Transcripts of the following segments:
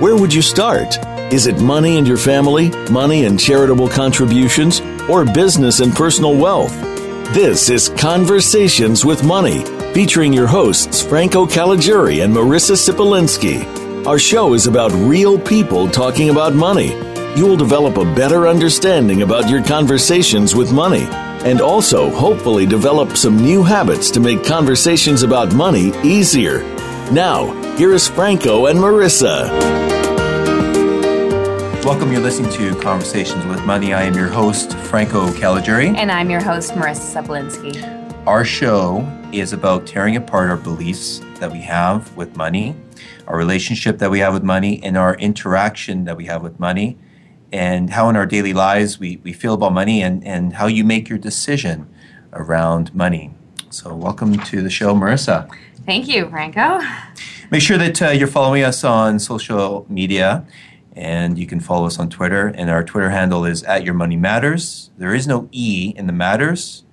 where would you start? Is it money and your family, money and charitable contributions, or business and personal wealth? This is Conversations with Money, featuring your hosts Franco Caliguri and Marissa Sipolinski. Our show is about real people talking about money. You will develop a better understanding about your conversations with money and also hopefully develop some new habits to make conversations about money easier. Now, here is Franco and Marissa. Welcome. You're listening to Conversations with Money. I am your host, Franco Caliguri. And I'm your host, Marissa Sablinsky. Our show is about tearing apart our beliefs that we have with money, our relationship that we have with money, and our interaction that we have with money, and how in our daily lives we, we feel about money and, and how you make your decision around money. So, welcome to the show, Marissa. Thank you, Franco. Make sure that uh, you're following us on social media and you can follow us on Twitter. And our Twitter handle is at Your Money Matters. There is no E in the Matters.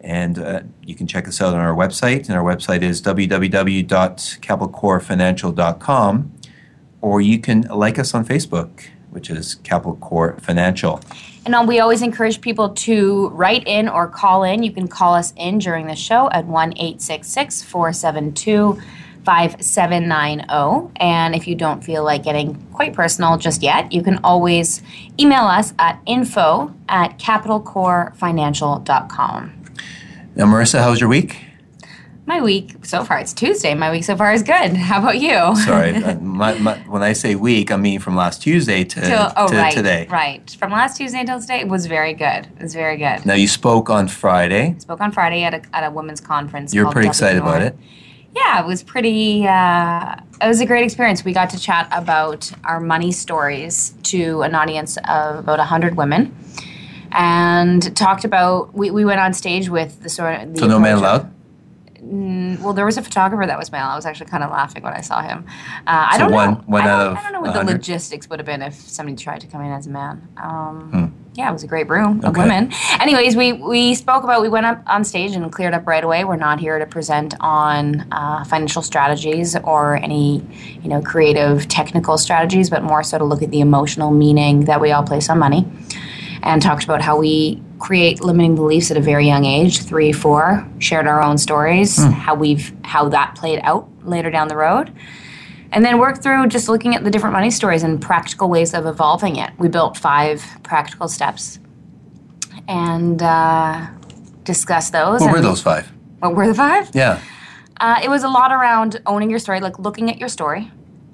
And uh, you can check us out on our website. And our website is www.capitalcorefinancial.com. Or you can like us on Facebook, which is Capital Core Financial. And um, we always encourage people to write in or call in. You can call us in during the show at 1 866 472 5790. And if you don't feel like getting quite personal just yet, you can always email us at info at capitalcorefinancial.com. Now, Marissa, how was your week? My week so far, it's Tuesday. My week so far is good. How about you? Sorry, uh, my, my, when I say week, I mean from last Tuesday to, Till, oh, to right, today. Right. From last Tuesday until today, it was very good. It was very good. Now, you spoke on Friday. spoke on Friday at a, at a women's conference. You're pretty excited about it. Yeah, it was pretty. Uh, it was a great experience. We got to chat about our money stories to an audience of about hundred women, and talked about. We, we went on stage with the sort of. The So, no man allowed? Mm, well, there was a photographer that was male. I was actually kind of laughing when I saw him. Uh, I So don't one- know. one I don't, of I don't know what the logistics would have been if somebody tried to come in as a man. Um, Yeah, it was a great room of Okay. women. Anyways, we we spoke about. We went up on stage and cleared up right away. We're not here to present on uh, financial strategies or any you know creative technical strategies, but more so to look at the emotional meaning that we all place on money, and talked about how we create limiting beliefs at a very young age, three, four. Shared our own stories, how we've how that played out later down the road. And then work through just looking at the different money stories and practical ways of evolving it. We built five practical steps and uh, discussed those. What were those five? What were the five? Yeah. Uh, it was a lot around owning your story, like looking at your story,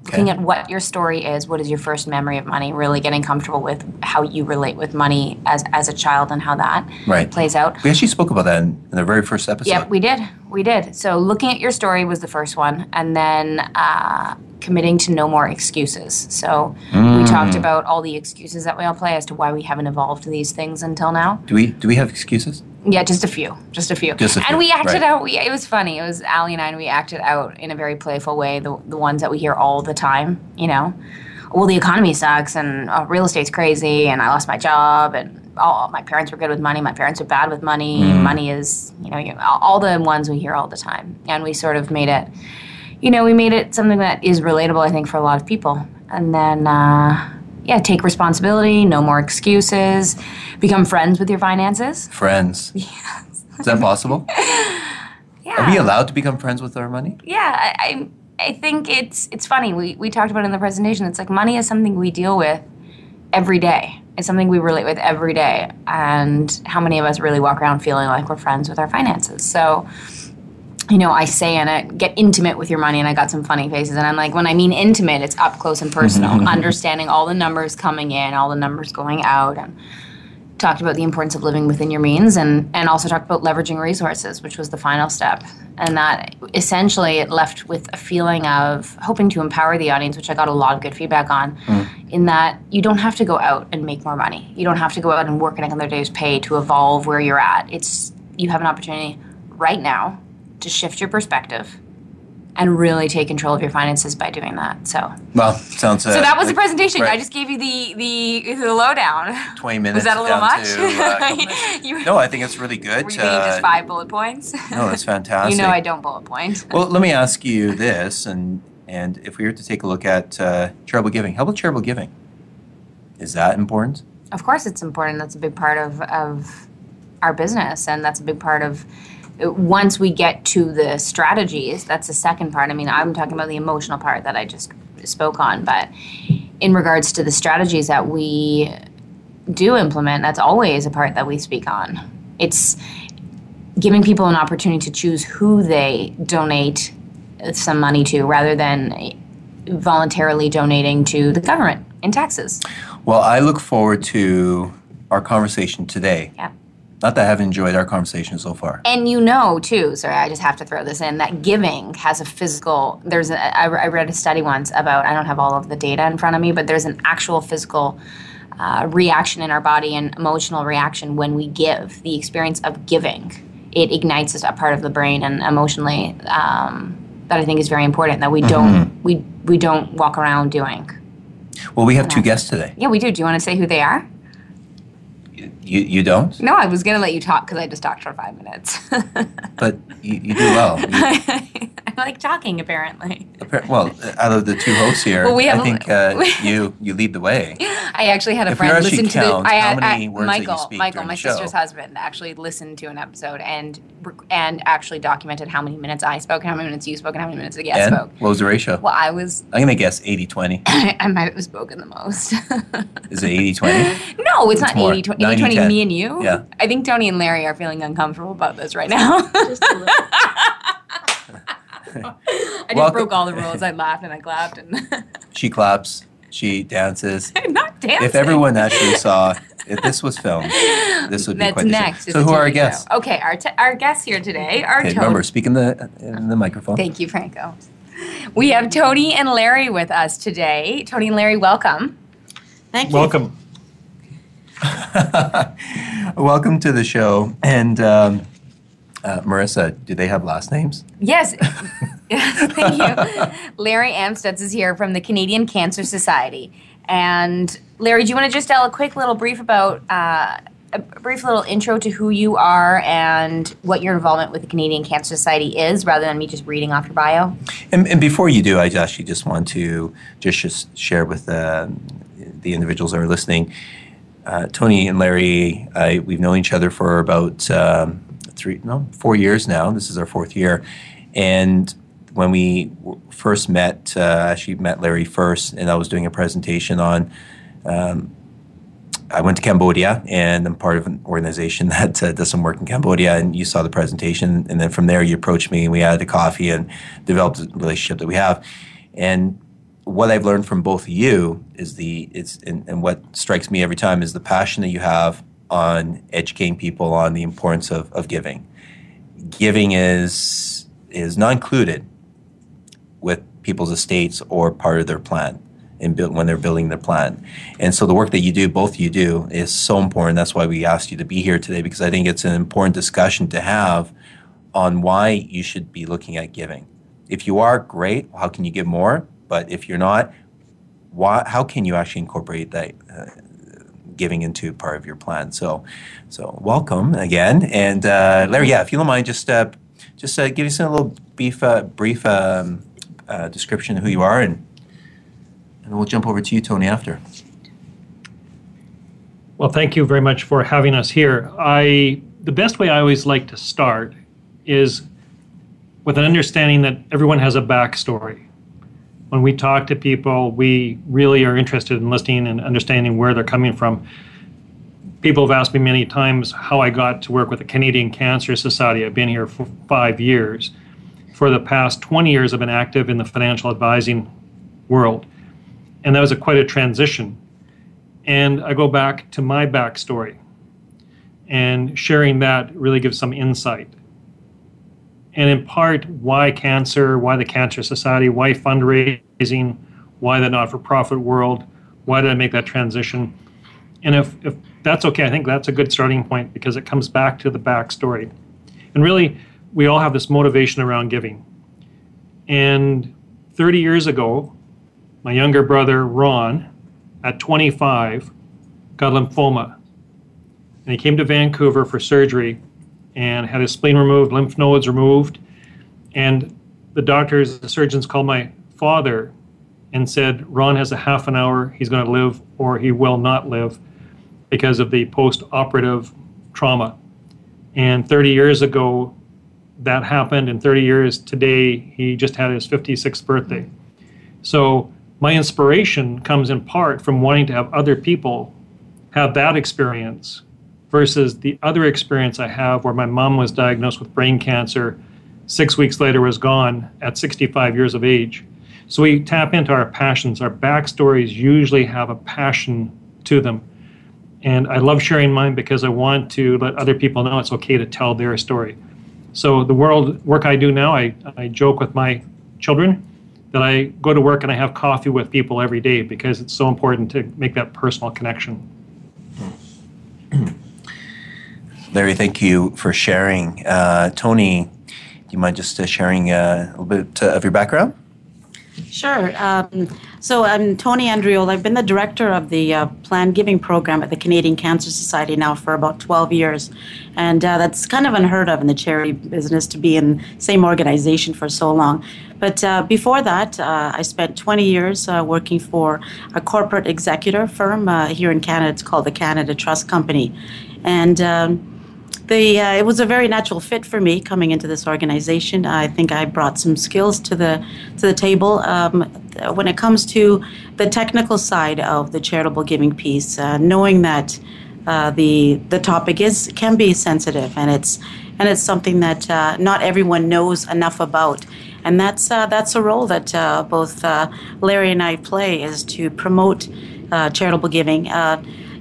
looking at what your story is, what is your first memory of money, really getting comfortable with how you relate with money as, as a child and how that Right. plays out. We actually spoke about that in, in the very first episode. yeah we did. We did. So looking at your story was the first one, and then uh, committing to no more excuses. So we talked Mm. about all the excuses that we all play as to why we haven't evolved these things until now. do we do we have excuses? Yeah, just a few, just a few. Just a few, And we acted right. out. We, it was funny. It was Allie and I, and we acted out in a very playful way. The the ones that we hear all the time. You know, well, the economy sucks, and uh, real estate's crazy, and I lost my job, and oh, my parents were good with money. My parents are bad with money. Mm. Money is, you know, you, all all the ones we hear all the time, and we sort of made it. You know, we made it something that is relatable, I think, for a lot of people. And then, uh, yeah, take responsibility. No more excuses. Become friends with your finances. Friends. Is that possible? Yeah. Are we allowed to become friends with our money? yeah, I, I, I think it's it's funny. We, we talked about it in the presentation. It's like money is something we deal with every day. It's something we relate with every day. And how many of us really walk around feeling like we're friends with our finances? So, you know, I say and I get intimate with your money, and I got some funny faces. And I'm like, when I mean intimate, it's up close and personal, understanding all the numbers coming in, all the numbers going out, and talked about the importance of living within your means and, and also talked about leveraging resources, which was the final step. And that essentially it left with a feeling of hoping to empower the audience, which I got a lot of good feedback on, mm. in that you don't have to go out and make more money. You don't have to go out and work another day's pay to evolve where you're at. It's you have an opportunity right now to shift your perspective and really take control of your finances by doing that. So well, sounds. Uh, so that was like, the presentation. Right. I just gave you the the the lowdown. Twenty minutes. Was that a little much? To, uh, no, I think it's really good. Were you uh, just five bullet points? no, that's fantastic. you know, I don't bullet point. well, let me ask you this, and and if we were to take a look at uh, charitable giving, how about charitable giving? Is that important? Of course, it's important. That's a big part of of our business, and that's a big part of once we get to the strategies, that's the second part. I mean, I'm talking about the emotional part that I just spoke on, but in regards to the strategies that we do implement, that's always a part that we speak on. It's giving people an opportunity to choose who they donate some money to rather than voluntarily donating to the government in taxes. Well, I look forward to our conversation today. Yeah not that I haven't enjoyed our conversation so far. And you know, too, sorry, I just have to throw this in, that giving has a physical, there's a, I, I read a study once about, I don't have all of the data in front of me, but there's an actual physical uh, reaction in our body and emotional reaction when we give. The experience of giving, it ignites a part of the brain and emotionally um, that I think is very important that we mm-hmm. don't, we, we don't walk around doing. Well, we have two guests today. Yeah, we do. Do you want to say who they are? You, you don't? No, I was going to let you talk because I just talked for five minutes. but you, you, do well. You, I like talking, apparently. Well, out of the two hosts here, well, we have, I think uh, you you lead the way. I actually had a if friend listen to the. I had I, Michael, Michael, my sister's husband, actually listened to an episode and and actually documented how many minutes I spoke, how many minutes you spoke, and how many minutes the guest and spoke. What was the ratio? Well, I was. I'm gonna guess 80-20. I might have spoken the most. Is it 80-20? No, it's, it's not 80 20. 80 20 me and you. Yeah. I think Toni and Larry are feeling uncomfortable about this right now. Just a little. I just Welcome. broke all the rules. I laughed and I clapped and she claps. She dances. I'm not dancing. If everyone actually saw, if this was filmed, this would be That's quite next. So who are our guests? Show. Okay, our, t- our guests here today are okay, Remember, speak in the in the microphone. Thank you, Franco. We have Toni and Larry with us today. Toni and Larry, welcome. Thank you. Welcome. welcome to the show. And um, uh, Marissa, do they have last names? Yes. yes, thank you. Larry Amstutz is here from the Canadian Cancer Society. And Larry, do you want to just tell a quick little brief about uh, a brief little intro to who you are and what your involvement with the Canadian Cancer Society is, rather than me just reading off your bio? And, and before you do, I actually just want to just, just share with uh, the individuals that are listening. Uh, Toni and Larry, we've known each other for about um, three, no, four years now. This is our fourth year, and when we first met, uh, actually met Larry first, and I was doing a presentation on. Um, I went to Cambodia, and I'm part of an organization that uh, does some work in Cambodia. And you saw the presentation, and then from there you approached me, and we had a coffee and developed the relationship that we have. And what I've learned from both of you is the it's and, and what strikes me every time is the passion that you have on educating people on the importance of, of giving. Giving is is not included with people's estates or part of their plan in build, when they're building their plan. And so the work that you do, both you do, is so important. That's why we asked you to be here today because I think it's an important discussion to have on why you should be looking at giving. If you are, great. How can you give more? But if you're not, why, how can you actually incorporate that uh, giving into part of your plan. So, so welcome again, and uh, Larry. Yeah, if you don't mind, just uh, just uh, give us a little brief uh, brief um, uh, description of who you are, and and we'll jump over to you, Toni, after. Well, thank you very much for having us here. I the best way I always like to start is with an understanding that everyone has a backstory when we talk to people, we really are interested in listening and understanding where they're coming from. People have asked me many times how I got to work with the Canadian Cancer Society. I've been here for five years. For the past 20 years, I've been active in the financial advising world. And that was a, quite a transition. And I go back to my backstory. and sharing that really gives some insight. And in part, why cancer, why the Cancer Society, why fundraising, why the not for profit world, why did I make that transition? And if, if that's okay, I think that's a good starting point because it comes back to the backstory. And really, we all have this motivation around giving. And 30 years ago, my younger brother, Ron, at 25, got lymphoma. And he came to Vancouver for surgery and had his spleen removed, lymph nodes removed. And the doctors, the surgeons called my father and said, Ron has a half an hour, he's going to live or he will not live because of the post operative trauma. And 30 years ago, that happened. And 30 years today, he just had his 56th birthday. So my inspiration comes in part from wanting to have other people have that experience versus the other experience I have where my mom was diagnosed with brain cancer, six weeks later was gone at 65 years of age. So we tap into our passions. Our backstories usually have a passion to them. And I love sharing mine because I want to let other people know it's okay to tell their story. So the world work I do now, I, I joke with my children that I go to work and I have coffee with people every day because it's so important to make that personal connection. Larry, thank you for sharing. Uh, Toni, do you mind just uh, sharing uh, a little bit uh, of your background? Sure. Um, so I'm Toni Andreola. I've been the director of the uh, Planned Giving Program at the Canadian Cancer Society now for about 12 years. And uh, that's kind of unheard of in the charity business to be in the same organization for so long. But uh, before that, uh, I spent 20 years working for a corporate executor firm here in Canada. It's called the Canada Trust Company. And um, the uh, it was a very natural fit for me coming into this organization. I think I brought some skills to the to the table um, when it comes to the technical side of the charitable giving piece. Uh, knowing that uh, the the topic is can be sensitive and it's and it's something that uh, not everyone knows enough about. And that's uh, that's a role that uh, both Larry and I play is to promote charitable giving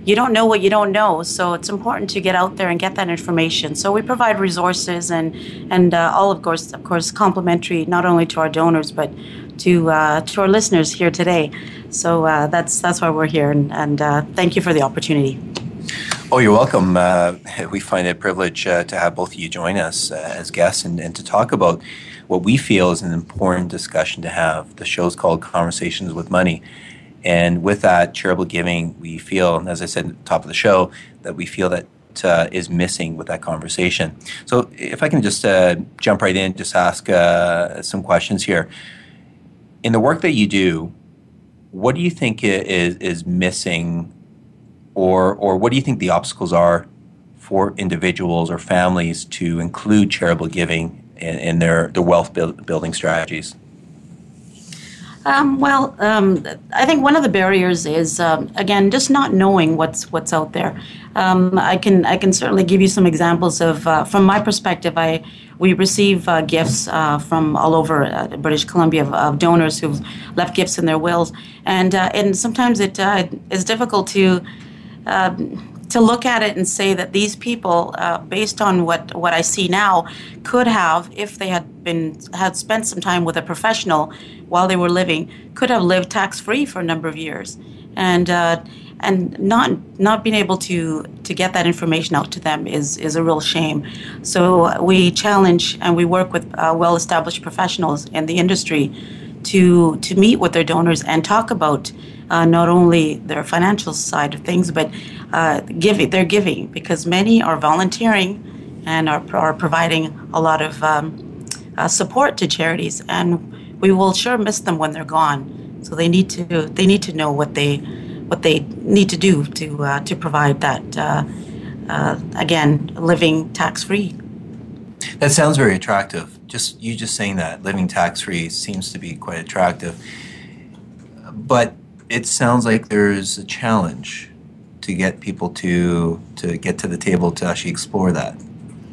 you don't know what you don't know. So it's important to get out there and get that information. So we provide resources and and uh, all of course of course complimentary not only to our donors but to uh, to our listeners here today. So uh, that's that's why we're here and, and uh, thank you for the opportunity. Oh, you're welcome. Uh, we find it a privilege uh, to have both of you join us as guests and, and to talk about what we feel is an important discussion to have. The show's called Conversations with Money. And with that charitable giving, we feel, as I said at the top of the show, that we feel that uh, is missing with that conversation. So, if I can just uh, jump right in, just ask uh, some questions here. In the work that you do, what do you think is is missing, or or what do you think the obstacles are for individuals or families to include charitable giving in, in their their wealth building strategies? Um, well, um, I think one of the barriers is um, again just not knowing what's what's out there. Um, I can I can certainly give you some examples of uh, from my perspective. I we receive uh, gifts uh, from all over uh, British Columbia of, of, donors who've left gifts in their wills, and uh, and sometimes it uh, is difficult to to look at it and say that these people, uh, based on what, what I see now, could have, if they had been had spent some time with a professional while they were living, could have lived tax free for a number of years, and uh, and not not being able to to get that information out to them is is a real shame. So we challenge and we work with uh, well established professionals in the industry to to meet with their donors and talk about uh, not only their financial side of things, but uh, giving. They're giving because many are volunteering and are, are providing a lot of um, uh, support to charities, and we will sure miss them when they're gone. So they need to they need to know what they what they need to do to uh, to provide that uh, uh, again living tax free. That sounds very attractive. Just you just saying that living tax free seems to be quite attractive, but it sounds like there's a challenge to get people to to get to the table to actually explore that.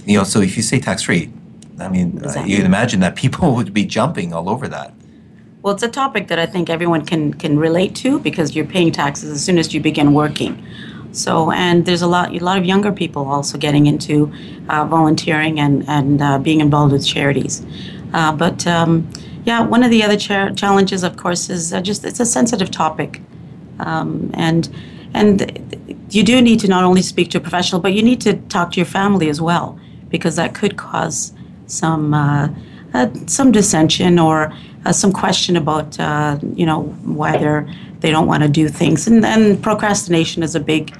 You know, so if you say tax free, I mean, exactly. uh, you can imagine that people would be jumping all over that. Well, it's a topic that I think everyone can can relate to because you're paying taxes as soon as you begin working. So, and there's a lot, a lot of younger people also getting into uh, volunteering and and uh, being involved with charities. Uh, but um, yeah, one of the other cha- challenges, of course, is uh, just it's a sensitive topic, um, and and you do need to not only speak to a professional, but you need to talk to your family as well, because that could cause some uh, uh, some dissension or uh, some question about uh, you know why they're they don't want to do things, and, and procrastination is a big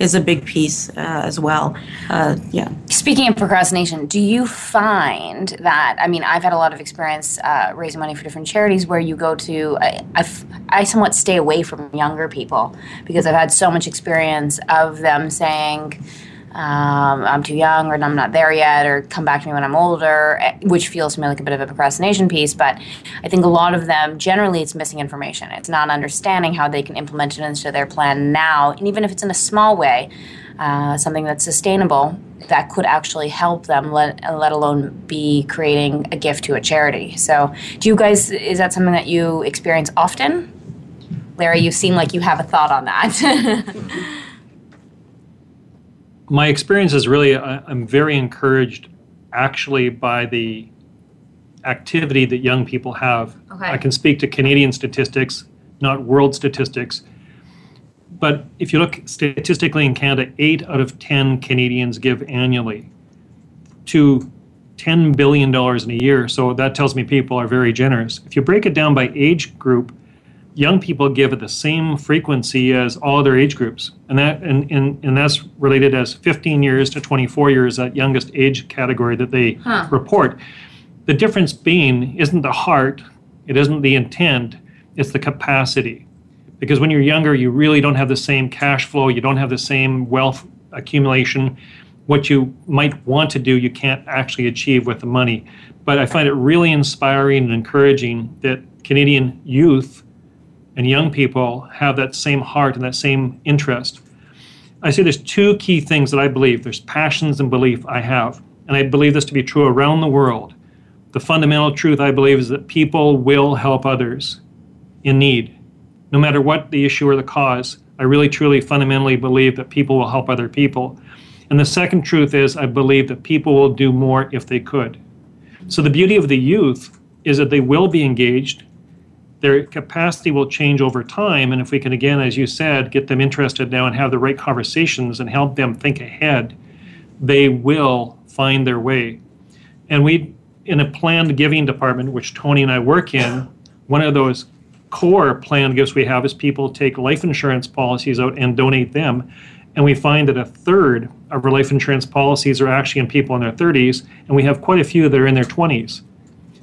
is a big piece uh, as well. Uh, yeah. Speaking of procrastination, do you find that? I mean, I've had a lot of experience uh, raising money for different charities where you go to. I, somewhat stay away from younger people because I've had so much experience of them saying um, I'm too young or I'm not there yet or come back to me when I'm older, eh, which feels to me like a bit of a procrastination piece. But I think a lot of them, generally, it's missing information. It's not understanding how they can implement it into their plan now. And even if it's in a small way, uh, something that's sustainable that could actually help them, let, let alone be creating a gift to a charity. So, do you guys, is that something that you experience often? Larry, you seem like you have a thought on that. my experience is really I'm very encouraged actually by the activity that young people have. Okay. I can speak to Canadian statistics, not world statistics. But if you look statistically in Canada, eight out of 10 Canadians give annually to $10 billion in a year. So that tells me people are very generous. If you break it down by age group, young people give at the same frequency as all other age groups. And that and, and, and that's related as 15 years to 24 years that youngest age category that they Huh. report. The difference being isn't the heart it isn't the intent it's the capacity. Because when you're younger you really don't have the same cash flow you don't have the same wealth accumulation. What you might want to do you can't actually achieve with the money. But i find it really inspiring and encouraging that canadian youth and young people have that same heart and that same interest. I say there's two key things that I believe. There's passions and belief I have, and I believe this to be true around the world. The fundamental truth I believe is that people will help others in need, no matter what the issue or the cause. I really truly fundamentally believe that people will help other people. And the second truth is I believe that people will do more if they could. So the beauty of the youth is that they will be engaged their capacity will change over time. And if we can, again, as you said, get them interested now and have the right conversations and help them think ahead, they will find their way. And we, in a planned giving department, which Toni and I work in, one of those core planned gifts we have is people take life insurance policies out and donate them. And we find that a third of our life insurance policies are actually in people in their 30s, and we have quite a few that are in their 20s.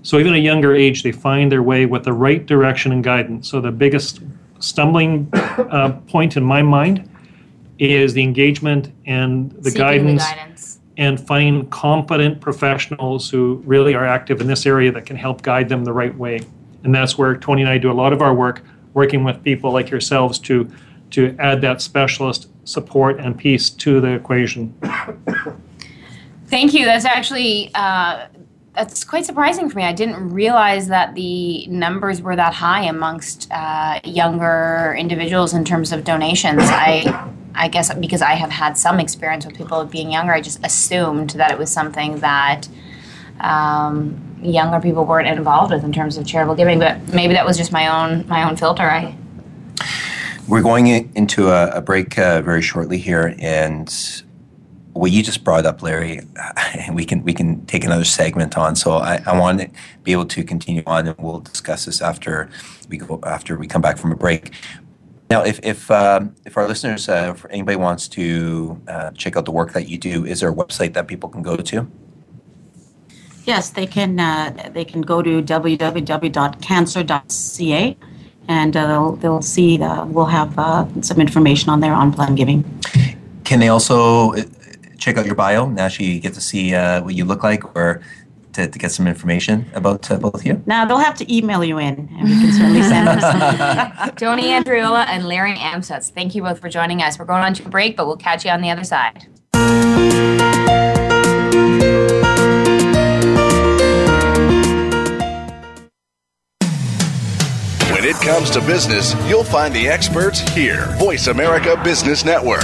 So even at a younger age, they find their way with the right direction and guidance. So the biggest stumbling uh, point in my mind is the engagement and the guidance, The guidance. and find competent professionals who really are active in this area that can help guide them the right way. And that's where Toni and I do a lot of our work, working with people like yourselves to to add that specialist support and piece to the equation. Thank you. That's actually uh, that's quite surprising for me. I didn't realize that the numbers were that high amongst uh, younger individuals in terms of donations. I I guess because I have had some experience with people being younger, I just assumed that it was something that um, younger people weren't involved with in terms of charitable giving. But maybe that was just my own my own filter. I We're going into a, a break uh, very shortly here, and what you just brought up, Larry, we can we can take another segment on. So I, I want to be able to continue on, and we'll discuss this after we go after we come back from a break. Now, if if um, if our listeners, uh, if anybody wants to uh, check out the work that you do, is there a website that people can go to? Yes, they can. Uh, they can go to www.cancer.ca, and uh, they'll they'll see. Uh, we'll have uh, some information on there on planned giving. Can they also check out your bio and actually get to see uh, what you look like, or to, to get some information about uh, both of you? Now they'll have to email you in, and we can certainly send them. some. Toni Andreola and Larry Amstutz. Thank you both for joining us. We're going on to a break, but we'll catch you on the other side. When it comes to business, you'll find the experts here. Voice America Business Network.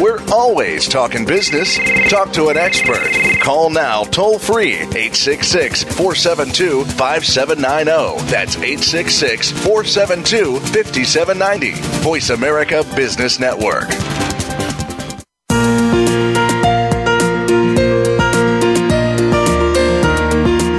We're always talking business. Talk to an expert. Call now toll free 866 472 5790. That's 866 472 5790. Voice America Business Network.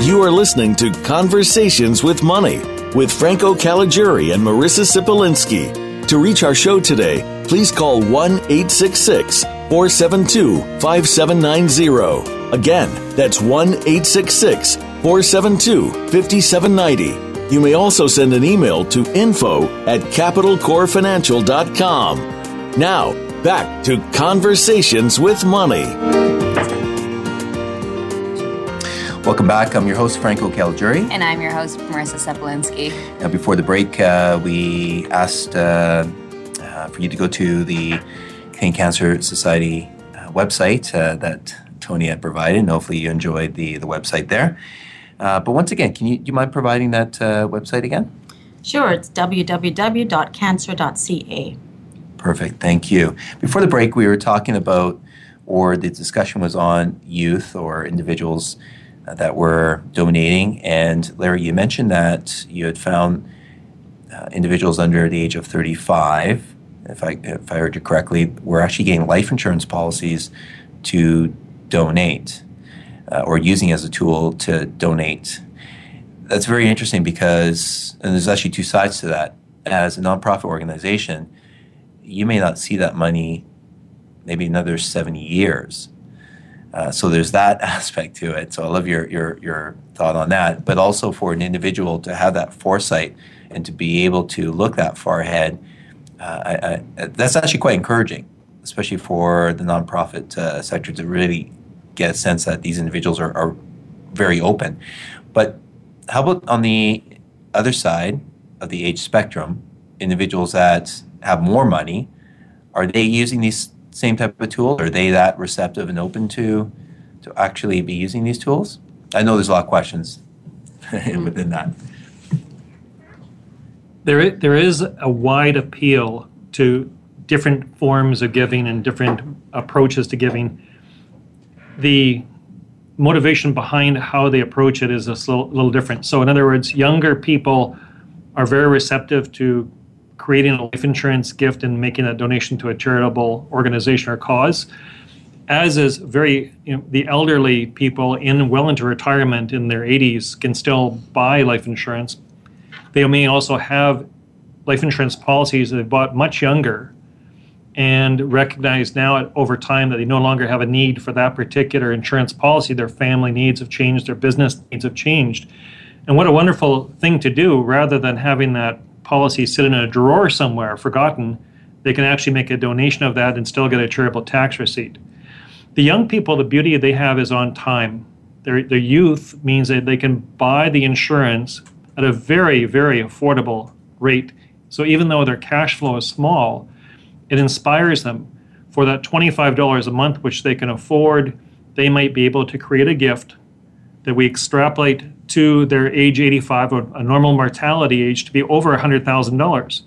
You are listening to Conversations with Money with Franco Caliguri and Marissa Sipolinski. To reach our show today, please call 1 866 472 5790. Again, that's 1 866 472 5790. You may also send an email to info at capitalcorefinancial.com. Now, back to Conversations with Money. Welcome back. I'm your host, Franco Caliguri. And I'm your host, Marissa Sipolinski. Now, before the break, uh, we asked uh, uh, for you to go to the Canadian Cancer Society uh, website uh, that Toni had provided, and hopefully you enjoyed the, the website there. Uh, but once again, can you do you mind providing that website again? Sure, it's www.cancer.ca. Perfect, thank you. Before the break, we were talking about, or the discussion was on youth or individuals that were donating. And Larry, you mentioned that you had found uh, individuals under the age of 35, if I, if I heard you correctly, we're actually getting life insurance policies to donate uh, or using as a tool to donate. That's very interesting because, and there's actually two sides to that. As a nonprofit organization, you may not see that money maybe another 70 years uh, so there's that aspect to it. So I love your, your, your thought on that. But also for an individual to have that foresight and to be able to look that far ahead, I, I, that's actually quite encouraging, especially for the nonprofit uh, sector to really get a sense that these individuals are, are very open. But how about on the other side of the age spectrum, individuals that have more money, are they using these same type of tool? Are they that receptive and open to to actually be using these tools? I know there's a lot of questions within that. There, there is a wide appeal to different forms of giving and different approaches to giving. The motivation behind how they approach it is a little, little different. So, in other words, younger people are very receptive to creating a life insurance gift and making a donation to a charitable organization or cause, as is very you know, the elderly people in well into retirement in their 80s can still buy life insurance. They may also have life insurance policies that they bought much younger and recognize now over time that they no longer have a need for that particular insurance policy. Their family needs have changed, their business needs have changed. And what a wonderful thing to do rather than having that policy sit in a drawer somewhere forgotten, they can actually make a donation of that and still get a charitable tax receipt. The young people, the beauty they have is on time. Their, their youth means that they can buy the insurance at a very, very affordable rate. So even though their cash flow is small, it inspires them for that $25 a month, which they can afford. They might be able to create a gift that we extrapolate to their age 85 or a normal mortality age to be over $100,000.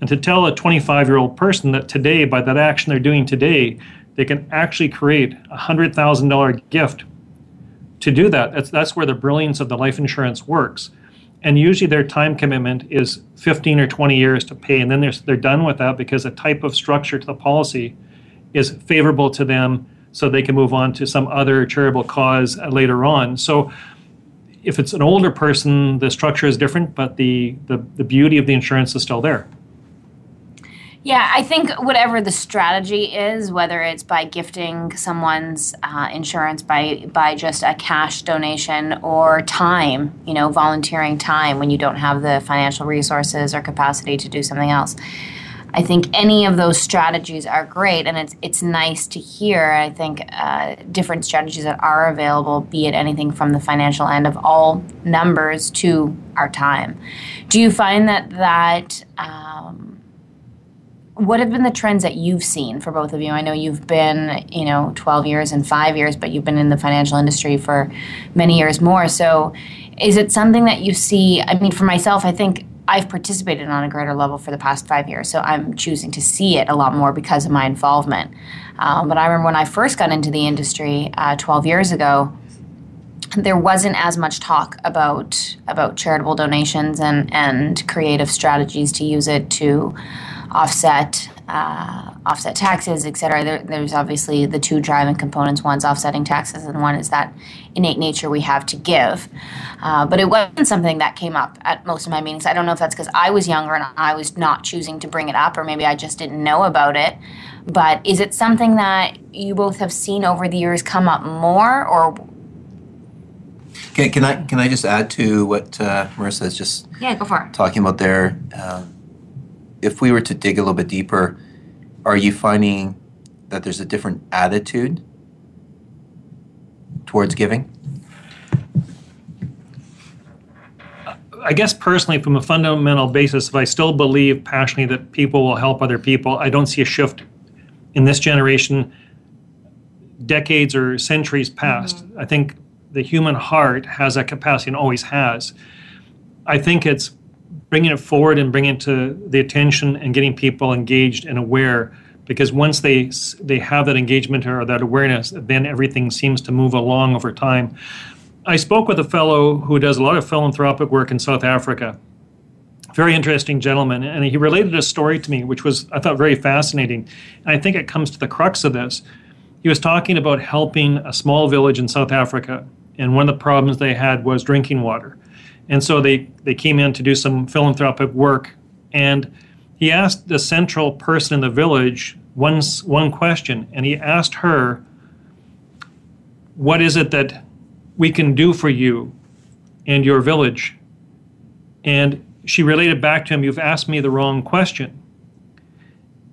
And to tell a 25 year old person that today, by that action they're doing today, they can actually create a $100,000 gift to do that, that's, that's where the brilliance of the life insurance works. And usually their time commitment is 15 or 20 years to pay, and then they're, they're done with that because the type of structure to the policy is favorable to them so they can move on to some other charitable cause later on. So if it's an older person, the structure is different, but the, the, the beauty of the insurance is still there. Yeah, I think whatever the strategy is, whether it's by gifting someone's uh, insurance by by just a cash donation or time, you know, volunteering time when you don't have the financial resources or capacity to do something else. I think any of those strategies are great, and it's it's nice to hear. I think uh, different strategies that are available, be it anything from the financial end of all numbers to our time. Do you find that that um, what have been the trends that you've seen for both of you? I know you've been, you know, 12 years and five years, but you've been in the financial industry for many years more. So, is it something that you see? I mean, for myself, I think I've participated on a greater level for the past five years, so I'm choosing to see it a lot more because of my involvement. Um, but I remember when I first got into the industry uh, 12 years ago, there wasn't as much talk about about charitable donations and and creative strategies to use it to offset uh, offset taxes, et cetera. There, there's obviously the two driving components. One's offsetting taxes, and one is that innate nature we have to give. Uh, but it wasn't something that came up at most of my meetings. I don't know if that's because I was younger and I was not choosing to bring it up, or maybe I just didn't know about it. But is it something that you both have seen over the years come up more, or can, can I can I just add to what uh, Marissa is just yeah go for it. talking about there? Um, if we were to dig a little bit deeper, are you finding that there's a different attitude towards giving? I guess personally, from a fundamental basis, if I still believe passionately that people will help other people, I don't see a shift in this generation, decades or centuries past. Mm-hmm. I think the human heart has that capacity and always has. I think it's bringing it forward and bringing it to the attention and getting people engaged and aware because once they they have that engagement or that awareness then everything seems to move along over time. I spoke with a fellow who does a lot of philanthropic work in south africa. Very interesting gentleman and he related a story to me which was i thought very fascinating. And i think it comes to the crux of this. He was talking about helping a small village in south africa and one of the problems they had was drinking water and so they, they came in to do some philanthropic work. And he asked the central person in the village one, one question. And he asked her, What is it that we can do for you and your village? And she related back to him, You've asked me the wrong question.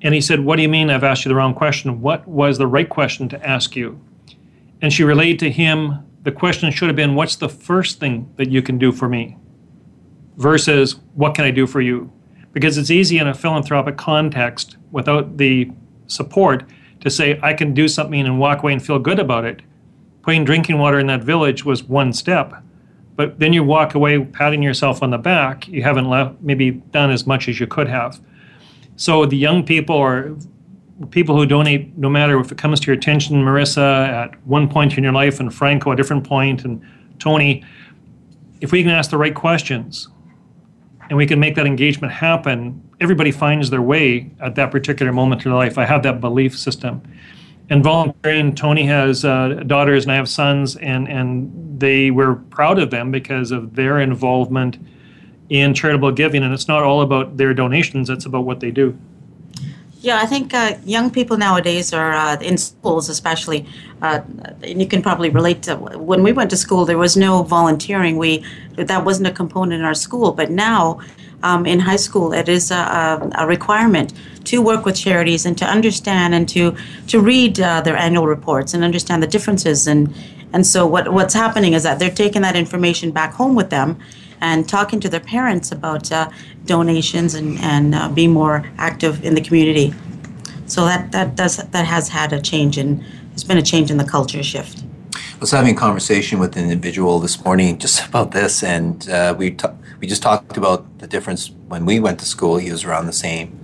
And he said, What do you mean I've asked you the wrong question? What was the right question to ask you? And she relayed to him the question should have been what's the first thing that you can do for me versus what can I do for you? Because it's easy in a philanthropic context without the support to say, I can do something and walk away and feel good about it. Putting drinking water in that village was one step. But then you walk away patting yourself on the back. You haven't left, maybe done as much as you could have. So the young people or people who donate, no matter if it comes to your attention, Marissa, at one point in your life, and Franco, a different point, and Toni, if we can ask the right questions and we can make that engagement happen, everybody finds their way at that particular moment in their life. I have that belief system. And volunteering, Toni has uh, daughters and I have sons, and, and they were proud of them because of their involvement in charitable giving. And it's not all about their donations, it's about what they do. Yeah, I think uh, young people nowadays are uh, in schools, especially. Uh, and you can probably relate to when we went to school. There was no volunteering. We that wasn't a component in our school. But now, um, in high school, it is a, a, requirement to work with charities and to understand and to to read uh, their annual reports and understand the differences. And and so what what's happening is that they're taking that information back home with them and talking to their parents about uh, donations and, and uh, be more active in the community. So that, that does that has had a change and there's been a change in the culture shift. I was having a conversation with an individual this morning just about this, and uh, we ta- we just talked about the difference when we went to school. He was around the same,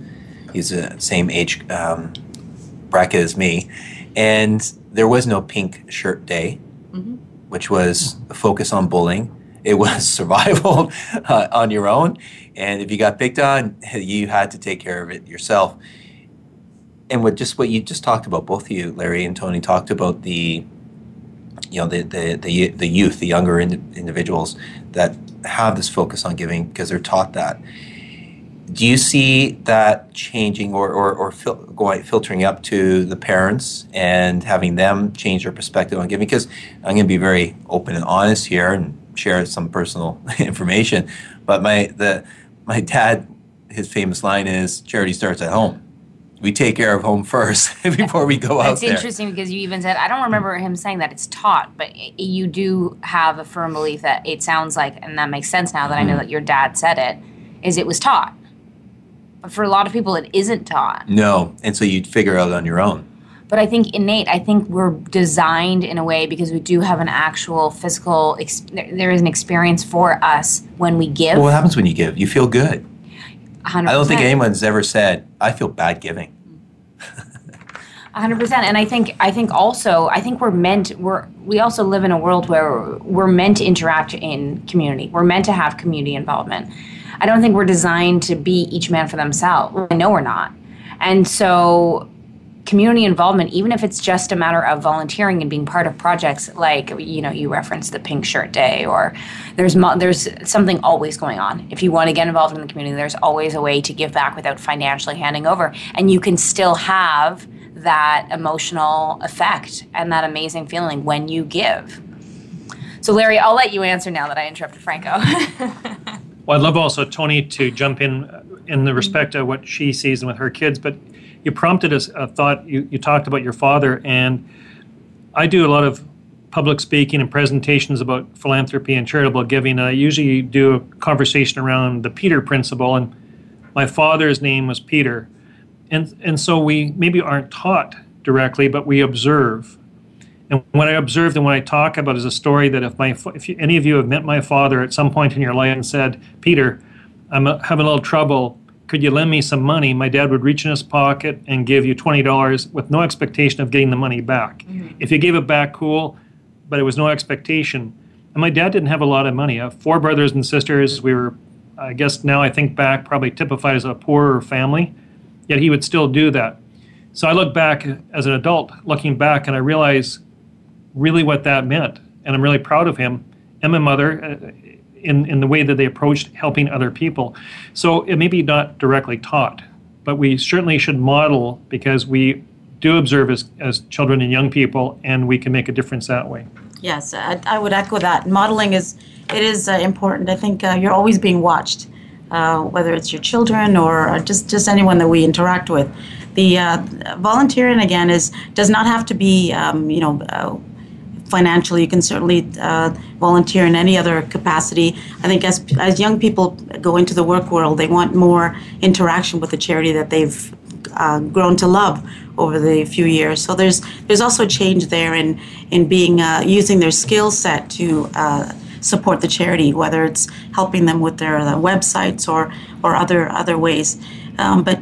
he's the same age um, bracket as me, and there was no pink shirt day, mm-hmm. which was a focus on bullying It was survival uh, on your own, and if you got picked on, you had to take care of it yourself. And what just what you just talked about, both of you, Larry and Toni, talked about the you know the the the, the youth, the younger in, individuals that have this focus on giving because they're taught that. Do you see that changing or, or, or fil- going filtering up to the parents and having them change their perspective on giving? Because I'm going to be very open and honest here and share some personal information. But my the my dad, his famous line is charity starts at home we take care of home first before we go out It's interesting because you even said I don't remember him saying that it's taught, but you do have a firm belief that it sounds like, and that makes sense now that mm-hmm. I know that your dad said it, is it was taught. But for a lot of people, it isn't taught. No, and so you'd figure out on your own. But I think innate. I think we're designed in a way because we do have an actual physical. There is an experience for us when we give. Well, what happens when you give? You feel good. 100%. I don't think anyone's ever said, "I feel bad giving." 100% and i think i think also i think we're meant we're we also live in a world where we're meant to interact in community we're meant to have community involvement i don't think we're designed to be each man for themselves i know we're not and so community involvement even if it's just a matter of volunteering and being part of projects like you know you referenced the pink shirt day or there's mo- there's something always going on. If you want to get involved in the community there's always a way to give back without financially handing over and you can still have that emotional effect and that amazing feeling when you give. So larry i'll let you answer now that i interrupted franco. Well i'd love also Toni to jump in uh, in the respect of what she sees and with her kids but you prompted us a thought. You, you talked about your father, and I do a lot of public speaking and presentations about philanthropy and charitable giving. I usually do a conversation around the Peter principle, and my father's name was Peter, and and so we maybe aren't taught directly, but we observe. And what I observed and what I talk about is a story that if my if you, any of you have met my father at some point in your life and said, Peter, I'm having a little trouble could you lend me some money? My dad would reach in his pocket and give you $20 with no expectation of getting the money back. Mm-hmm. If you gave it back, cool, but it was no expectation. And my dad didn't have a lot of money. I have four brothers and sisters. We were, I guess now I think back, probably typified as a poorer family, yet he would still do that. So I look back as an adult, looking back, and I realize really what that meant. And I'm really proud of him and my mother. Uh, in, in the way that they approached helping other people. So it may be not directly taught, but we certainly should model because we do observe as, as children and young people, and we can make a difference that way. Yes, I, I would echo that. Modeling is it is uh, important. I think uh, you're always being watched, uh, whether it's your children or just just anyone that we interact with. The uh, volunteering again is does not have to be um, you know uh, financially. You can certainly uh, volunteer in any other capacity. I think as, as young people go into the work world, they want more interaction with the charity that they've uh, grown to love over the few years. So there's there's also a change there in in being uh, using their skill set to uh, support the charity, whether it's helping them with their uh, websites or or other other ways. Um, but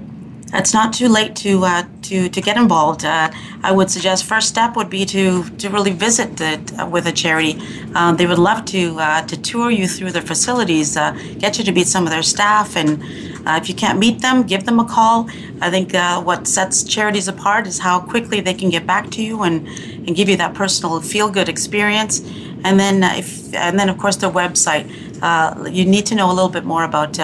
it's not too late to uh, to to get involved. Uh, I would suggest first step would be to to really visit the, uh, with a charity. Uh, they would love to uh, to tour you through their facilities, uh, get you to meet some of their staff, and if you can't meet them, give them a call. I think what sets charities apart is how quickly they can get back to you and and give you that personal feel good experience. And then if and then of course their website. you need to know a little bit more about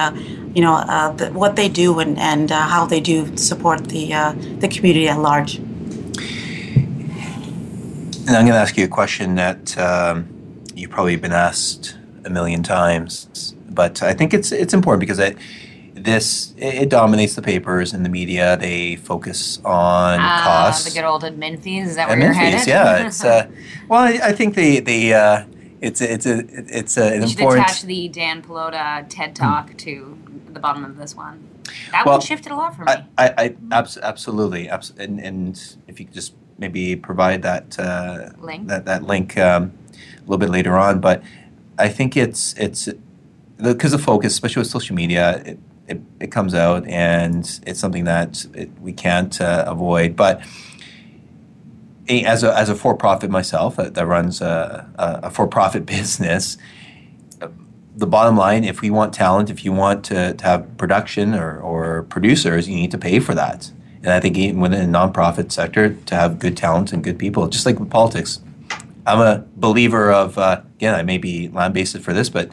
you know, uh, the, what they do and, and uh, how they do support the, uh, the community at large. And I'm going to ask you a question that um, you've probably been asked a million times, but I think it's it's important because it this it dominates the papers and the media. They focus on uh, costs. The good old admin fees. Is that where admin you're headed? Fees, yeah. It's uh, well, I, I think the they uh, it's a, it's a it's a, an you important. should attach the Dan Pallotta TED Talk to the bottom of this one. That well, one shifted a lot for me. I, I, I abs- absolutely, abs- and, and if you could just maybe provide that uh, link that that link um, a little bit later on, but I think it's it's because the focus, especially with social media, it, it, it comes out and it's something that it, we can't uh, avoid, but as a, as a for-profit myself that, that runs a, a, for-profit business, the bottom line, if we want talent, if you want to, to have production or, or producers, you need to pay for that. And I think even within the nonprofit sector, to have good talent and good people, just like with politics, I'm a believer of uh, again, I may be lambasted for this, but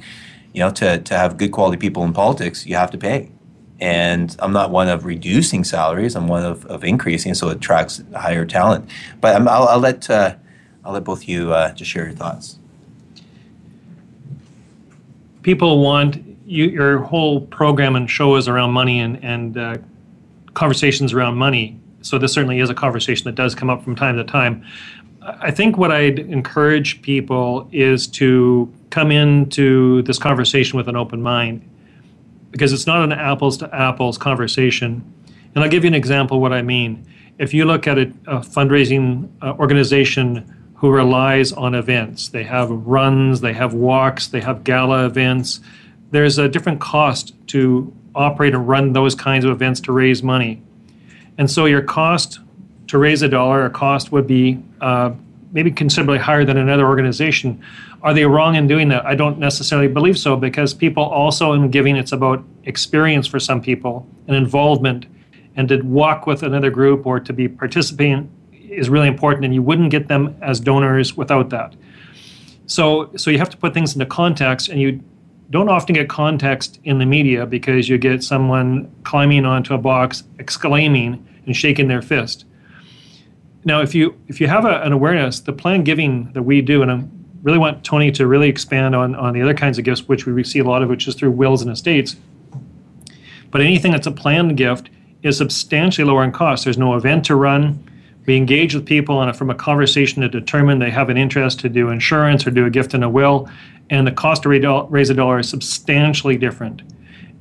you know, to, to have good quality people in politics, you have to pay. And I'm not one of reducing salaries. I'm one of, of increasing, so it attracts higher talent. But i will I'll let uh, I'll let both you uh, just share your thoughts. People want you, your whole program and show is around money and and uh, conversations around money. So this certainly is a conversation that does come up from time to time. I think what I'd encourage people is to come into this conversation with an open mind because it's not an apples to apples conversation. And I'll give you an example what I mean. If you look at a, a fundraising uh, organization who relies on events, they have runs, they have walks, they have gala events, there's a different cost to operate and run those kinds of events to raise money. And so your cost to raise a dollar, a cost would be uh, maybe considerably higher than another organization. Are they wrong in doing that? I don't necessarily believe so because people also in giving it's about experience for some people and involvement and to walk with another group or to be participating is really important and you wouldn't get them as donors without that. So so you have to put things into context and you don't often get context in the media because you get someone climbing onto a box exclaiming and shaking their fist now, if you if you have a, an awareness, the planned giving that we do, and I really want Toni to really expand on on the other kinds of gifts, which we see a lot of, which is through wills and estates. But anything that's a planned gift is substantially lower in cost. There's no event to run. We engage with people a, from a conversation to determine they have an interest to do insurance or do a gift in a will, and the cost to raise a dollar is substantially different.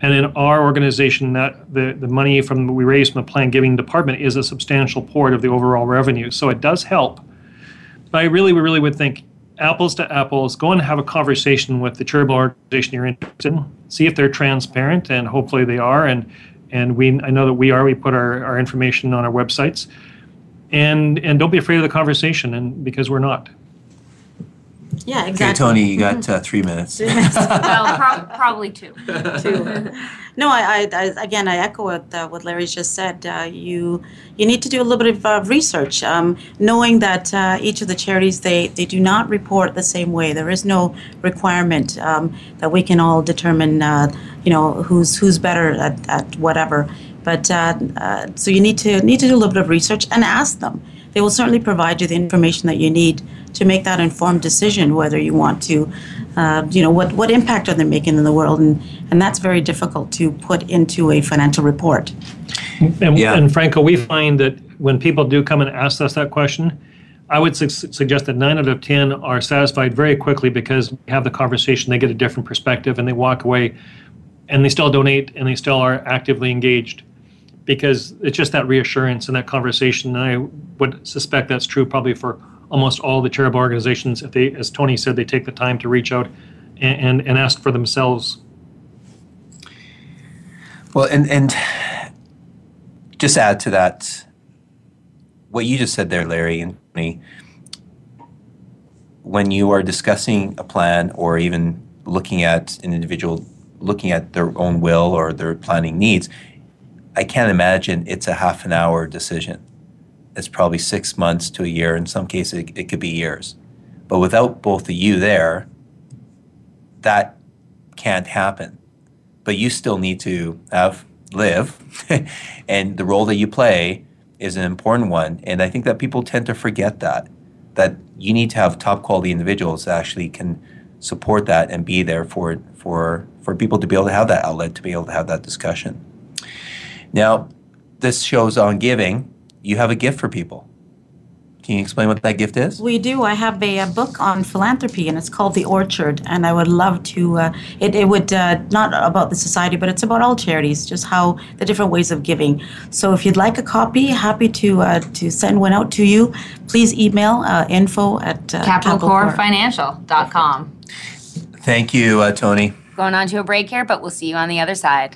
And in our organization, that the, the money from we raise from the planned giving department is a substantial part of the overall revenue. So it does help. But I really, really would think apples to apples, go and have a conversation with the charitable organization you're interested in, see if they're transparent, and hopefully they are. And and we I know that we are. We put our, our information on our websites. And and don't be afraid of the conversation, and because we're not. Yeah, exactly. Okay, Toni, you got uh, three minutes. well, pro- probably two. two. No, I, I, I, again, I echo what, uh, what Larry just said. Uh, you you need to do a little bit of uh, research, um, knowing that uh, each of the charities they, they do not report the same way. There is no requirement um, that we can all determine, uh, you know, who's who's better at, at whatever. But so you need to need to do a little bit of research and ask them. They will certainly provide you the information that you need to make that informed decision whether you want to, uh, you know, what, what impact are they making in the world? And, and that's very difficult to put into a financial report. And, yeah. and Franco, we find that when people do come and ask us that question, I would su- suggest that nine out of 10 are satisfied very quickly because we have the conversation, they get a different perspective, and they walk away and they still donate and they still are actively engaged because it's just that reassurance and that conversation. And I would suspect that's true probably for almost all the charitable organizations, if they, as Toni said, they take the time to reach out and, and, and ask for themselves. Well, and, and just add to that, what you just said there, Larry and me, when you are discussing a plan or even looking at an individual looking at their own will or their planning needs, I can't imagine it's a half an hour decision it's probably six months to a year. In some cases, it, it could be years. But without both of you there, that can't happen. But you still need to have live, and the role that you play is an important one. And I think that people tend to forget that that you need to have top quality individuals that actually can support that and be there for for for people to be able to have that outlet to be able to have that discussion. Now, this shows on giving you have a gift for people. Can you explain what that gift is? We do. I have a, a book on philanthropy, and it's called The Orchard. And I would love to. Uh, it, it would uh, not about the society, but it's about all charities, just how the different ways of giving. So if you'd like a copy, happy to uh, to send one out to you. Please email uh, info at uh, capitalcorefinancial.com. Thank you, uh, Toni. Going on to a break here, but we'll see you on the other side.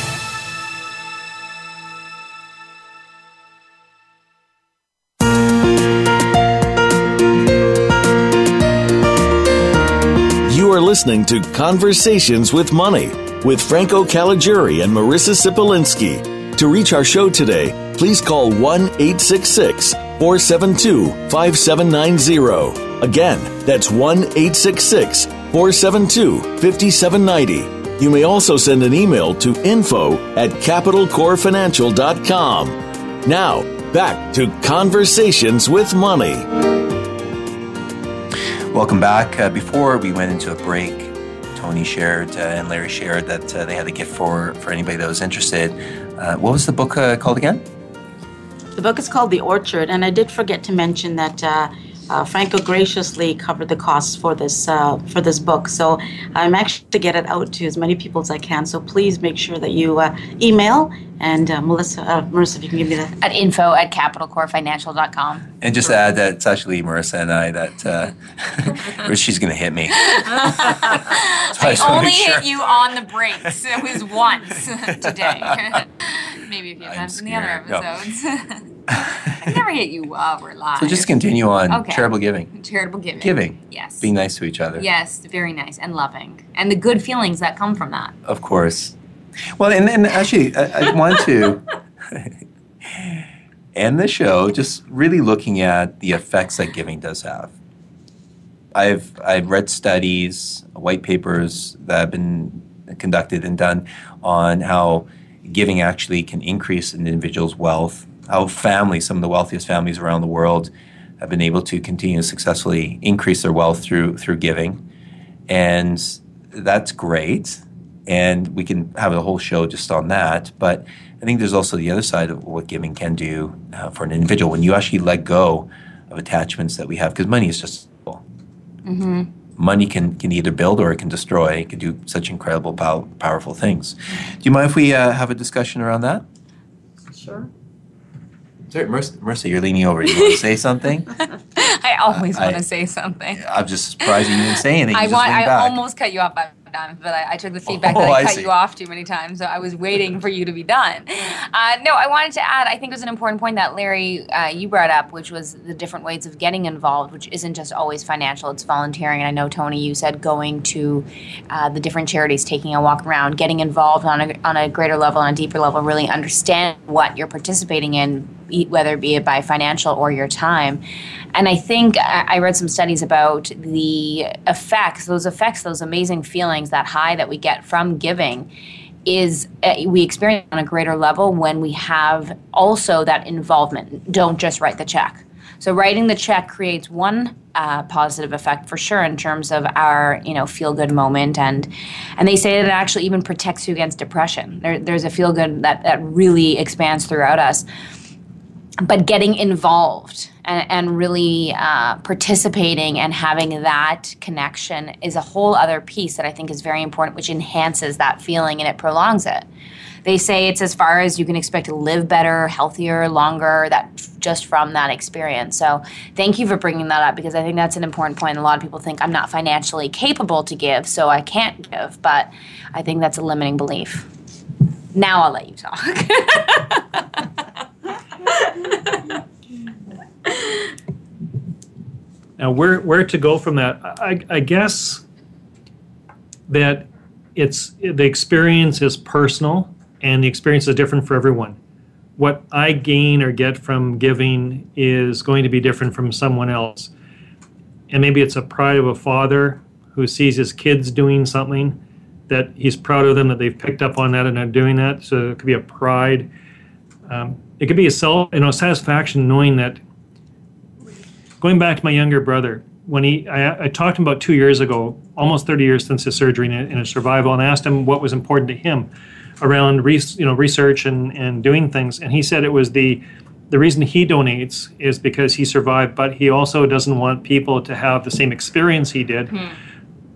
Listening to Conversations with Money with Franco Caliguri and Marissa Sipolinski. To reach our show today, please call 1 866 472 5790. Again, that's 1 866 472 5790. You may also send an email to info at capitalcorefinancial.com. Now, back to Conversations with Money. Welcome back. Uh, before we went into a break, Toni shared uh, and Larry shared that uh, they had a gift for, for anybody that was interested. Uh, what was the book uh, called again? The book is called The Orchard, and I did forget to mention that uh, Franco graciously covered the costs for this uh, for this book. So I'm actually to get it out to as many people as I can. So please make sure that you uh, email and uh, Melissa, uh, Marissa, if you can give me that. At info at capitalcorefinancial.com. And just to add that it's actually Marissa and I that uh, or she's going to hit me. So I I only sure. hit you on the brakes. It was once today. Maybe a few I'm times in the other episodes. No. I you while we're live. So just continue on Okay. charitable giving. Charitable giving. Giving. Yes. Being nice to each other. Yes, very nice and loving, and the good feelings that come from that. Of course. Well, and, and actually, I, I want to end the show just really looking at the effects that giving does have. I've I've read studies, white papers that have been conducted and done on how giving actually can increase an individual's wealth. How families, some of the wealthiest families around the world, have been able to continue to successfully increase their wealth through through giving, and that's great. And we can have a whole show just on that. But I think there's also the other side of what giving can do uh, for an individual when you actually let go of attachments that we have, because money is just money can, can either build or it can destroy. It can do such incredible, pow- powerful things. Do you mind if we uh, have a discussion around that? Sure. Sorry, Marissa, Marissa, you're leaning over. You want to say something? I always I- want to say something. I'm just surprised you didn't say anything. You I want. I back. almost cut you off by time, but I, I took the feedback Oh, that I, I cut see. you off too many times. So I was waiting for you to be done. Uh, no, I wanted to add. I think it was an important point that Larry uh, you brought up, which was the different ways of getting involved, which isn't just always financial. It's volunteering. And I know Toni, you said going to uh, the different charities, taking a walk around, getting involved on a on a greater level, on a deeper level, really understand what you're participating in, whether it be by financial or your time. And I think I read some studies about the effects, those effects, those amazing feelings, that high that we get from giving is uh, we experience on a greater level when we have also that involvement. Don't just write the check. So writing the check creates one uh, positive effect for sure in terms of our you know feel good moment and and they say that it actually even protects you against depression. There, there's a feel good that that really expands throughout us but getting involved and, and really uh, participating and having that connection is a whole other piece that I think is very important, which enhances that feeling and it prolongs it. they say it's as far as you can expect to live better, healthier, longer. That just from that experience. So thank you for bringing that up because I think that's an important point. A lot of people think I'm not financially capable to give, so I can't give. But I think that's a limiting belief. Now I'll let you talk. now, where where to go from that? I, I guess that it's the experience is personal, and the experience is different for everyone. What I gain or get from giving is going to be different from someone else, and maybe it's a pride of a father who sees his kids doing something that he's proud of them that they've picked up on that and are doing that. So it could be a pride. Um, it could be a self, you know, satisfaction knowing that going back to my younger brother, when he, I, I talked to him about two years ago, almost 30 years since his surgery and, his survival, and asked him what was important to him around, re, you know, research and, and doing things. And he said it was the, the reason he donates is because he survived, but he also doesn't want people to have the same experience he did. Hmm.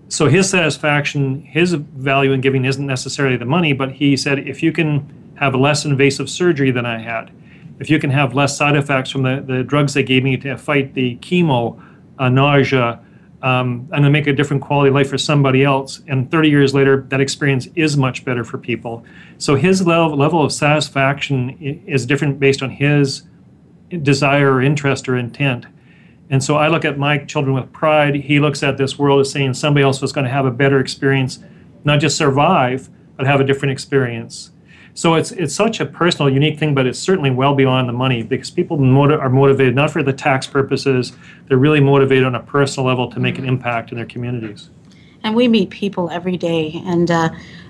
So his satisfaction, his value in giving isn't necessarily the money, but he said if you can have less invasive surgery than I had, if you can have less side effects from the, the drugs they gave me to fight the chemo, uh, nausea, um, I'm to make a different quality of life for somebody else. And 30 years later, that experience is much better for people. So his level, level of satisfaction is different based on his desire or interest or intent. And so I look at my children with pride. He looks at this world as saying somebody else was going to have a better experience, not just survive, but have a different experience. So it's it's such a personal, unique thing, but it's certainly well beyond the money because people motiv- are motivated not for the tax purposes. They're really motivated on a personal level to make an impact in their communities. And we meet people every day, and uh,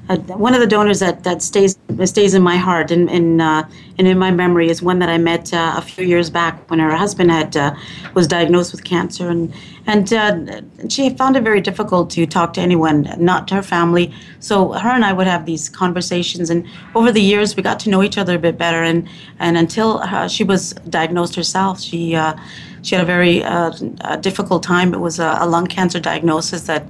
uh, one of the donors that, that stays stays in my heart and, and, uh, and in my memory is one that I met uh, a few years back when her husband had uh, was diagnosed with cancer and and uh, she found it very difficult to talk to anyone, not to her family. So her and I would have these conversations, and over the years we got to know each other a bit better. And and until uh, she was diagnosed herself, she she had a very a difficult time. It was a, a lung cancer diagnosis that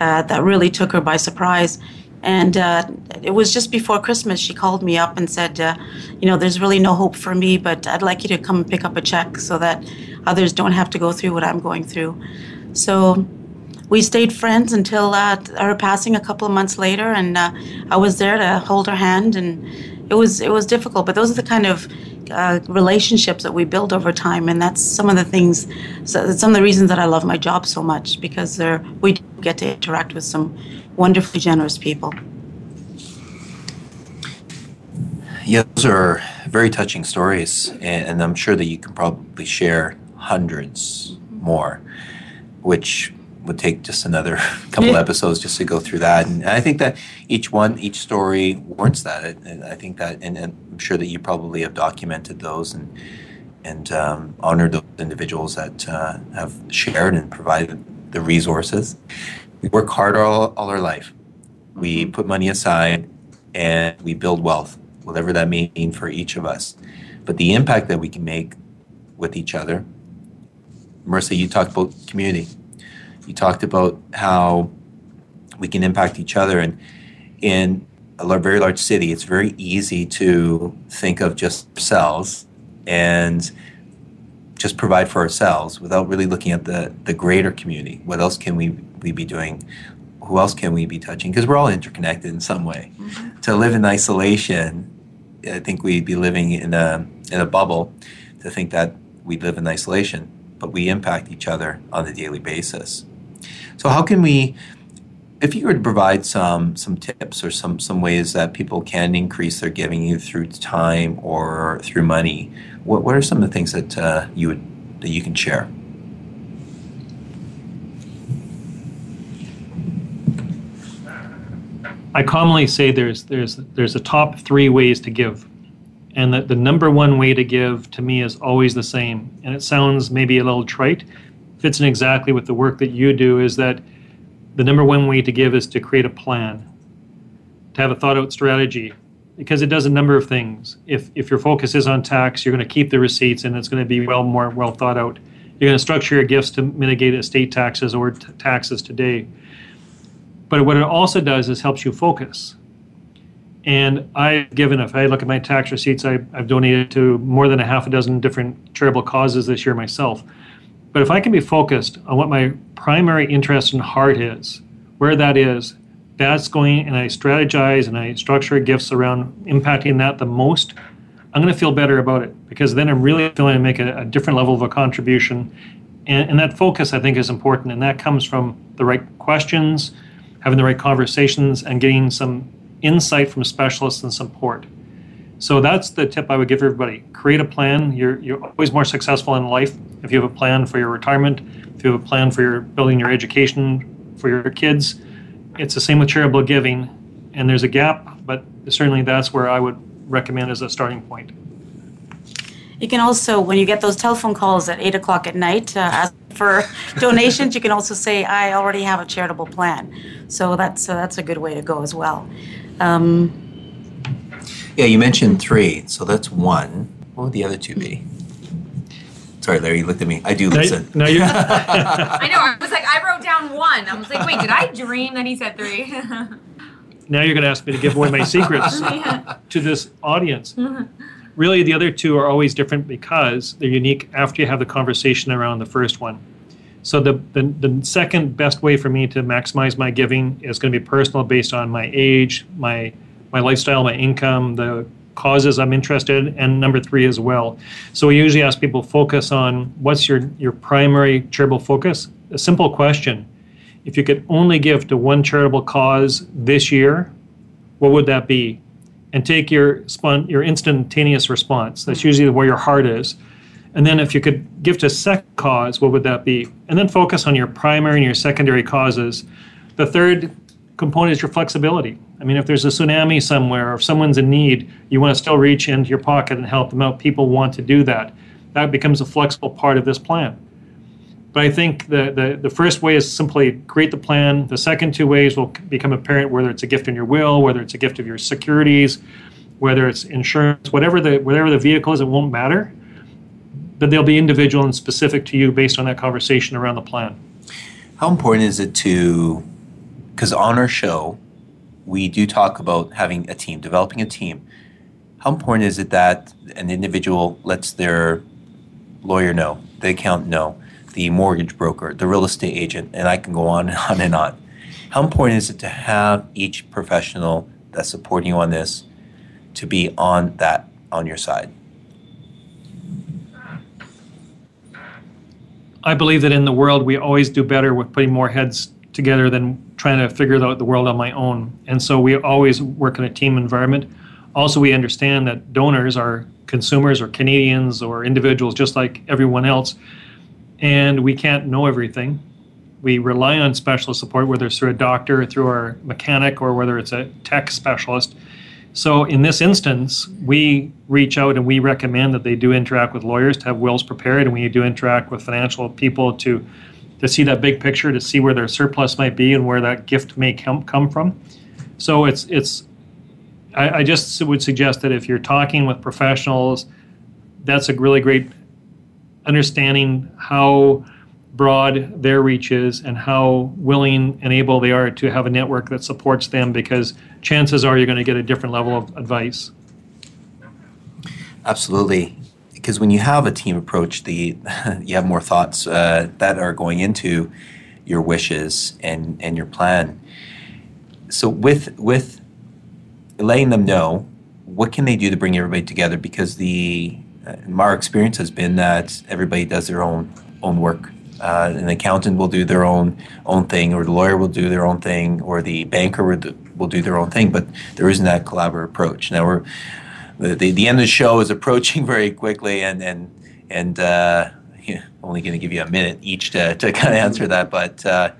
that really took her by surprise and uh, it was just before Christmas. She called me up and said, uh, You know, there's really no hope for me, but I'd like you to come and pick up a check so that others don't have to go through what I'm going through. So we stayed friends until uh, her passing a couple of months later, and uh, I was there to hold her hand. And it was, it was difficult, but those are the kind of uh, relationships that we build over time, and that's some of the things, so some of the reasons that I love my job so much because we get to interact with some wonderfully generous people. Yeah, those are very touching stories, and I'm sure that you can probably share hundreds more, which would take just another couple episodes just to go through that. And I think that each one, each story warrants that. And I think that, and, and I'm sure that you probably have documented those and and um, honored those individuals that uh, have shared and provided the resources we work hard all, all our life. We put money aside and we build wealth, whatever that may mean for each of us. But the impact that we can make with each other, Marissa, you talked about community. You talked about how we can impact each other. And in a very large city, it's very easy to think of just ourselves and just provide for ourselves without really looking at the, the greater community. What else can we we be doing? Who else can we be touching? Because we're all interconnected in some way. Mm-hmm. To live in isolation, I think we'd be living in a in a bubble. To think that we live in isolation, but we impact each other on a daily basis. So how can we? If you were to provide some some tips or some some ways that people can increase their giving either through time or through money, what what are some of the things that uh, you would that you can share? I commonly say there's there's there's a top three ways to give, and that the number one way to give to me is always the same. And it sounds maybe a little trite, fits in exactly with the work that you do. Is that the number one way to give is to create a plan, to have a thought out strategy, because it does a number of things. If if your focus is on tax, you're going to keep the receipts, and it's going to be well more well thought out. You're going to structure your gifts to mitigate estate taxes or t- taxes today but what it also does is helps you focus. And I've given, if I look at my tax receipts, I, I've donated to more than a half a dozen different charitable causes this year myself. But if I can be focused on what my primary interest and heart is, where that is, that's going and I strategize and I structure gifts around impacting that the most, I'm going to feel better about it because then I'm really feeling to make a, a different level of a contribution. And, and that focus, I think, is important. And that comes from the right questions, having the right conversations, and getting some insight from specialists and support. So that's the tip I would give everybody. Create a plan. You're, you're always more successful in life if you have a plan for your retirement, if you have a plan for your building your education for your kids. It's the same with charitable giving, and there's a gap, but certainly that's where I would recommend as a starting point. You can also, when you get those telephone calls at 8 o'clock at night, uh, ask for donations. You can also say, I already have a charitable plan. So that's, uh, that's a good way to go as well. Um, yeah, you mentioned three, so that's one. What would the other two be? Sorry, Larry, you looked at me. I do listen. Now, now you I know. I was like, I wrote down one. I was like, wait, did I dream that he said three? now you're going to ask me to give away my secrets to this audience. Really, the other two are always different because they're unique after you have the conversation around the first one. So the, the, the second best way for me to maximize my giving is going to be personal based on my age, my my lifestyle, my income, the causes I'm interested in, and number three as well. So we usually ask people focus on what's your, your primary charitable focus. A simple question. If you could only give to one charitable cause this year, what would that be? And take your spon- your instantaneous response. That's mm-hmm. usually where your heart is. And then if you could give to second cause, what would that be? And then focus on your primary and your secondary causes. The third component is your flexibility. I mean, if there's a tsunami somewhere or if someone's in need, you want to still reach into your pocket and help them out. People want to do that. That becomes a flexible part of this plan. But I think the, the, the first way is simply create the plan. The second two ways will become apparent whether it's a gift in your will, whether it's a gift of your securities, whether it's insurance, whatever the whatever the vehicle is, it won't matter. But they'll be individual and specific to you based on that conversation around the plan. How important is it to, because on our show, we do talk about having a team, developing a team. How important is it that an individual lets their lawyer know, the accountant know, the mortgage broker, the real estate agent, and I can go on and on and on. How important is it to have each professional that's supporting you on this to be on that on your side? I believe that in the world we always do better with putting more heads together than trying to figure out the world on my own. And so we always work in a team environment. Also, we understand that donors are consumers or Canadians or individuals just like everyone else, and we can't know everything. We rely on specialist support, whether it's through a doctor, through our mechanic, or whether it's a tech specialist. So in this instance, we reach out and we recommend that they do interact with lawyers to have wills prepared, and we do interact with financial people to to see that big picture, to see where their surplus might be and where that gift may come come from. So it's it's. I, I just would suggest that if you're talking with professionals, that's a really great understanding how broad their reach is and how willing and able they are to have a network that supports them because chances are you're going to get a different level of advice. Absolutely. Because when you have a team approach, the you have more thoughts uh, that are going into your wishes and, and your plan. So with with letting them know what can they do to bring everybody together because the uh, our experience has been that everybody does their own own work uh, an accountant will do their own own thing, or the lawyer will do their own thing, or the banker will do, will do their own thing. But there isn't that collaborative approach. Now we're the, the, the end of the show is approaching very quickly, and and and uh, yeah, only going to give you a minute each to, to kind of answer that. But uh,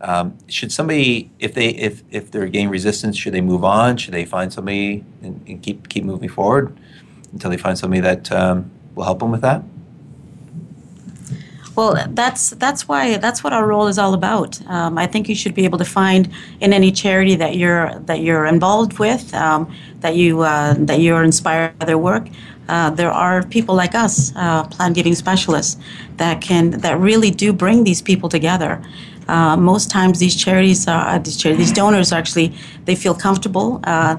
um, should somebody, if they if if they're getting resistance, should they move on? Should they find somebody and, and keep keep moving forward until they find somebody that um, will help them with that? Well, that's that's why that's what our role is all about. Um, I think you should be able to find in any charity that you're that you're involved with, um, that you uh, that you're inspired by their work. Uh, there are people like us, uh, plan giving specialists, that can that really do bring these people together. Uh, most times, these charities, are, these charities, these donors actually, they feel comfortable uh,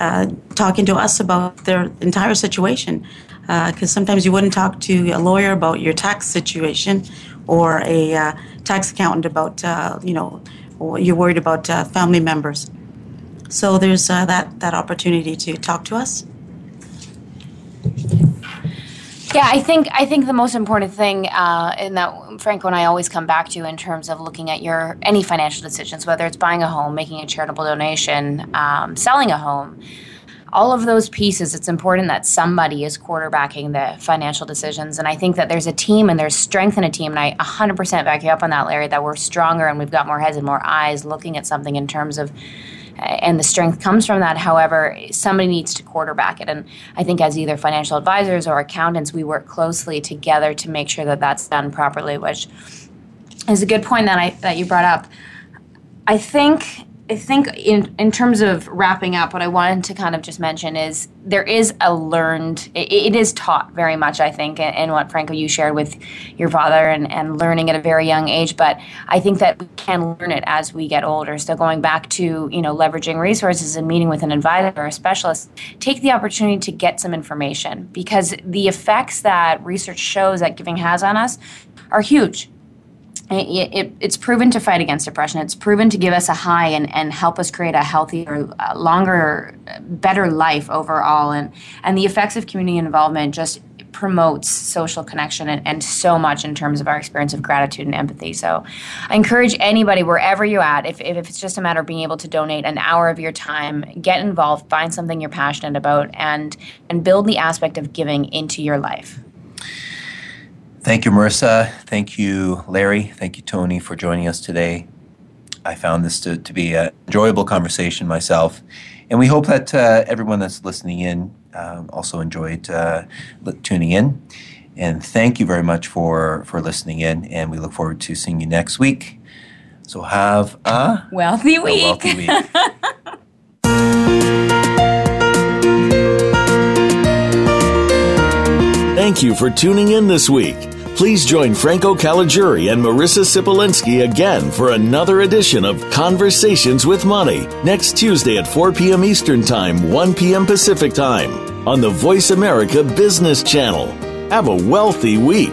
uh, talking to us about their entire situation. Because uh, sometimes you wouldn't talk to a lawyer about your tax situation or a uh, tax accountant about, uh, you know, you're worried about uh, family members. So there's that, that opportunity to talk to us. Yeah, I think I think the most important thing, uh, and that Franco and I always come back to in terms of looking at your any financial decisions, whether it's buying a home, making a charitable donation, um, selling a home, all of those pieces. It's important that somebody is quarterbacking the financial decisions, and I think that there's a team and there's strength in a team, and I 100% back you up on that, Larry. That we're stronger and we've got more heads and more eyes looking at something in terms of eh, and the strength comes from that. However, somebody needs to quarterback it. And I think as either financial advisors or accountants, we work closely together to make sure that that's done properly, which is a good point that I that you brought up. I think I think in in terms of wrapping up, what I wanted to kind of just mention is there is a learned. it, it is taught very much, I think, in, in, what Franco you shared with your father and, and learning at a very young age. But I think that we can learn it as we get older. So going back to you know leveraging resources and meeting with an advisor or a specialist, take the opportunity to get some information because the effects that research shows that giving has on us are huge it, it, it's proven to fight against depression. It's proven to give us a high and, and help us create a healthier, longer, better life overall. And, and the effects of community involvement just promotes social connection and, and so much in terms of our experience of gratitude and empathy. So I encourage anybody, wherever you're at, if, if it's just a matter of being able to donate an hour of your time, get involved, find something you're passionate about, and, and build the aspect of giving into your life. Thank you, Marissa. Thank you, Larry. Thank you, Toni, for joining us today. I found this to, to be an enjoyable conversation myself. And we hope that uh, everyone that's listening in um, also enjoyed uh, tuning in. And thank you very much for, for listening in. And we look forward to seeing you next week. So have a wealthy week. A wealthy week. Thank you for tuning in this week. Please join Franco Caliguri and Marissa Sipolinski again for another edition of Conversations with Money next Tuesday at 4 p.m. Eastern Time, 1 p.m. Pacific Time on the Voice America Business Channel. Have a wealthy week.